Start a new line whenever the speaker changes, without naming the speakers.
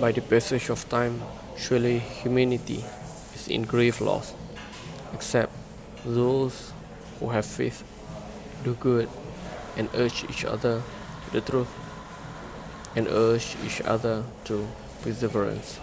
By the passage of time, surely humanity is in grave loss, except those who have faith, do good, and urge each other to the truth, and urge each other to perseverance.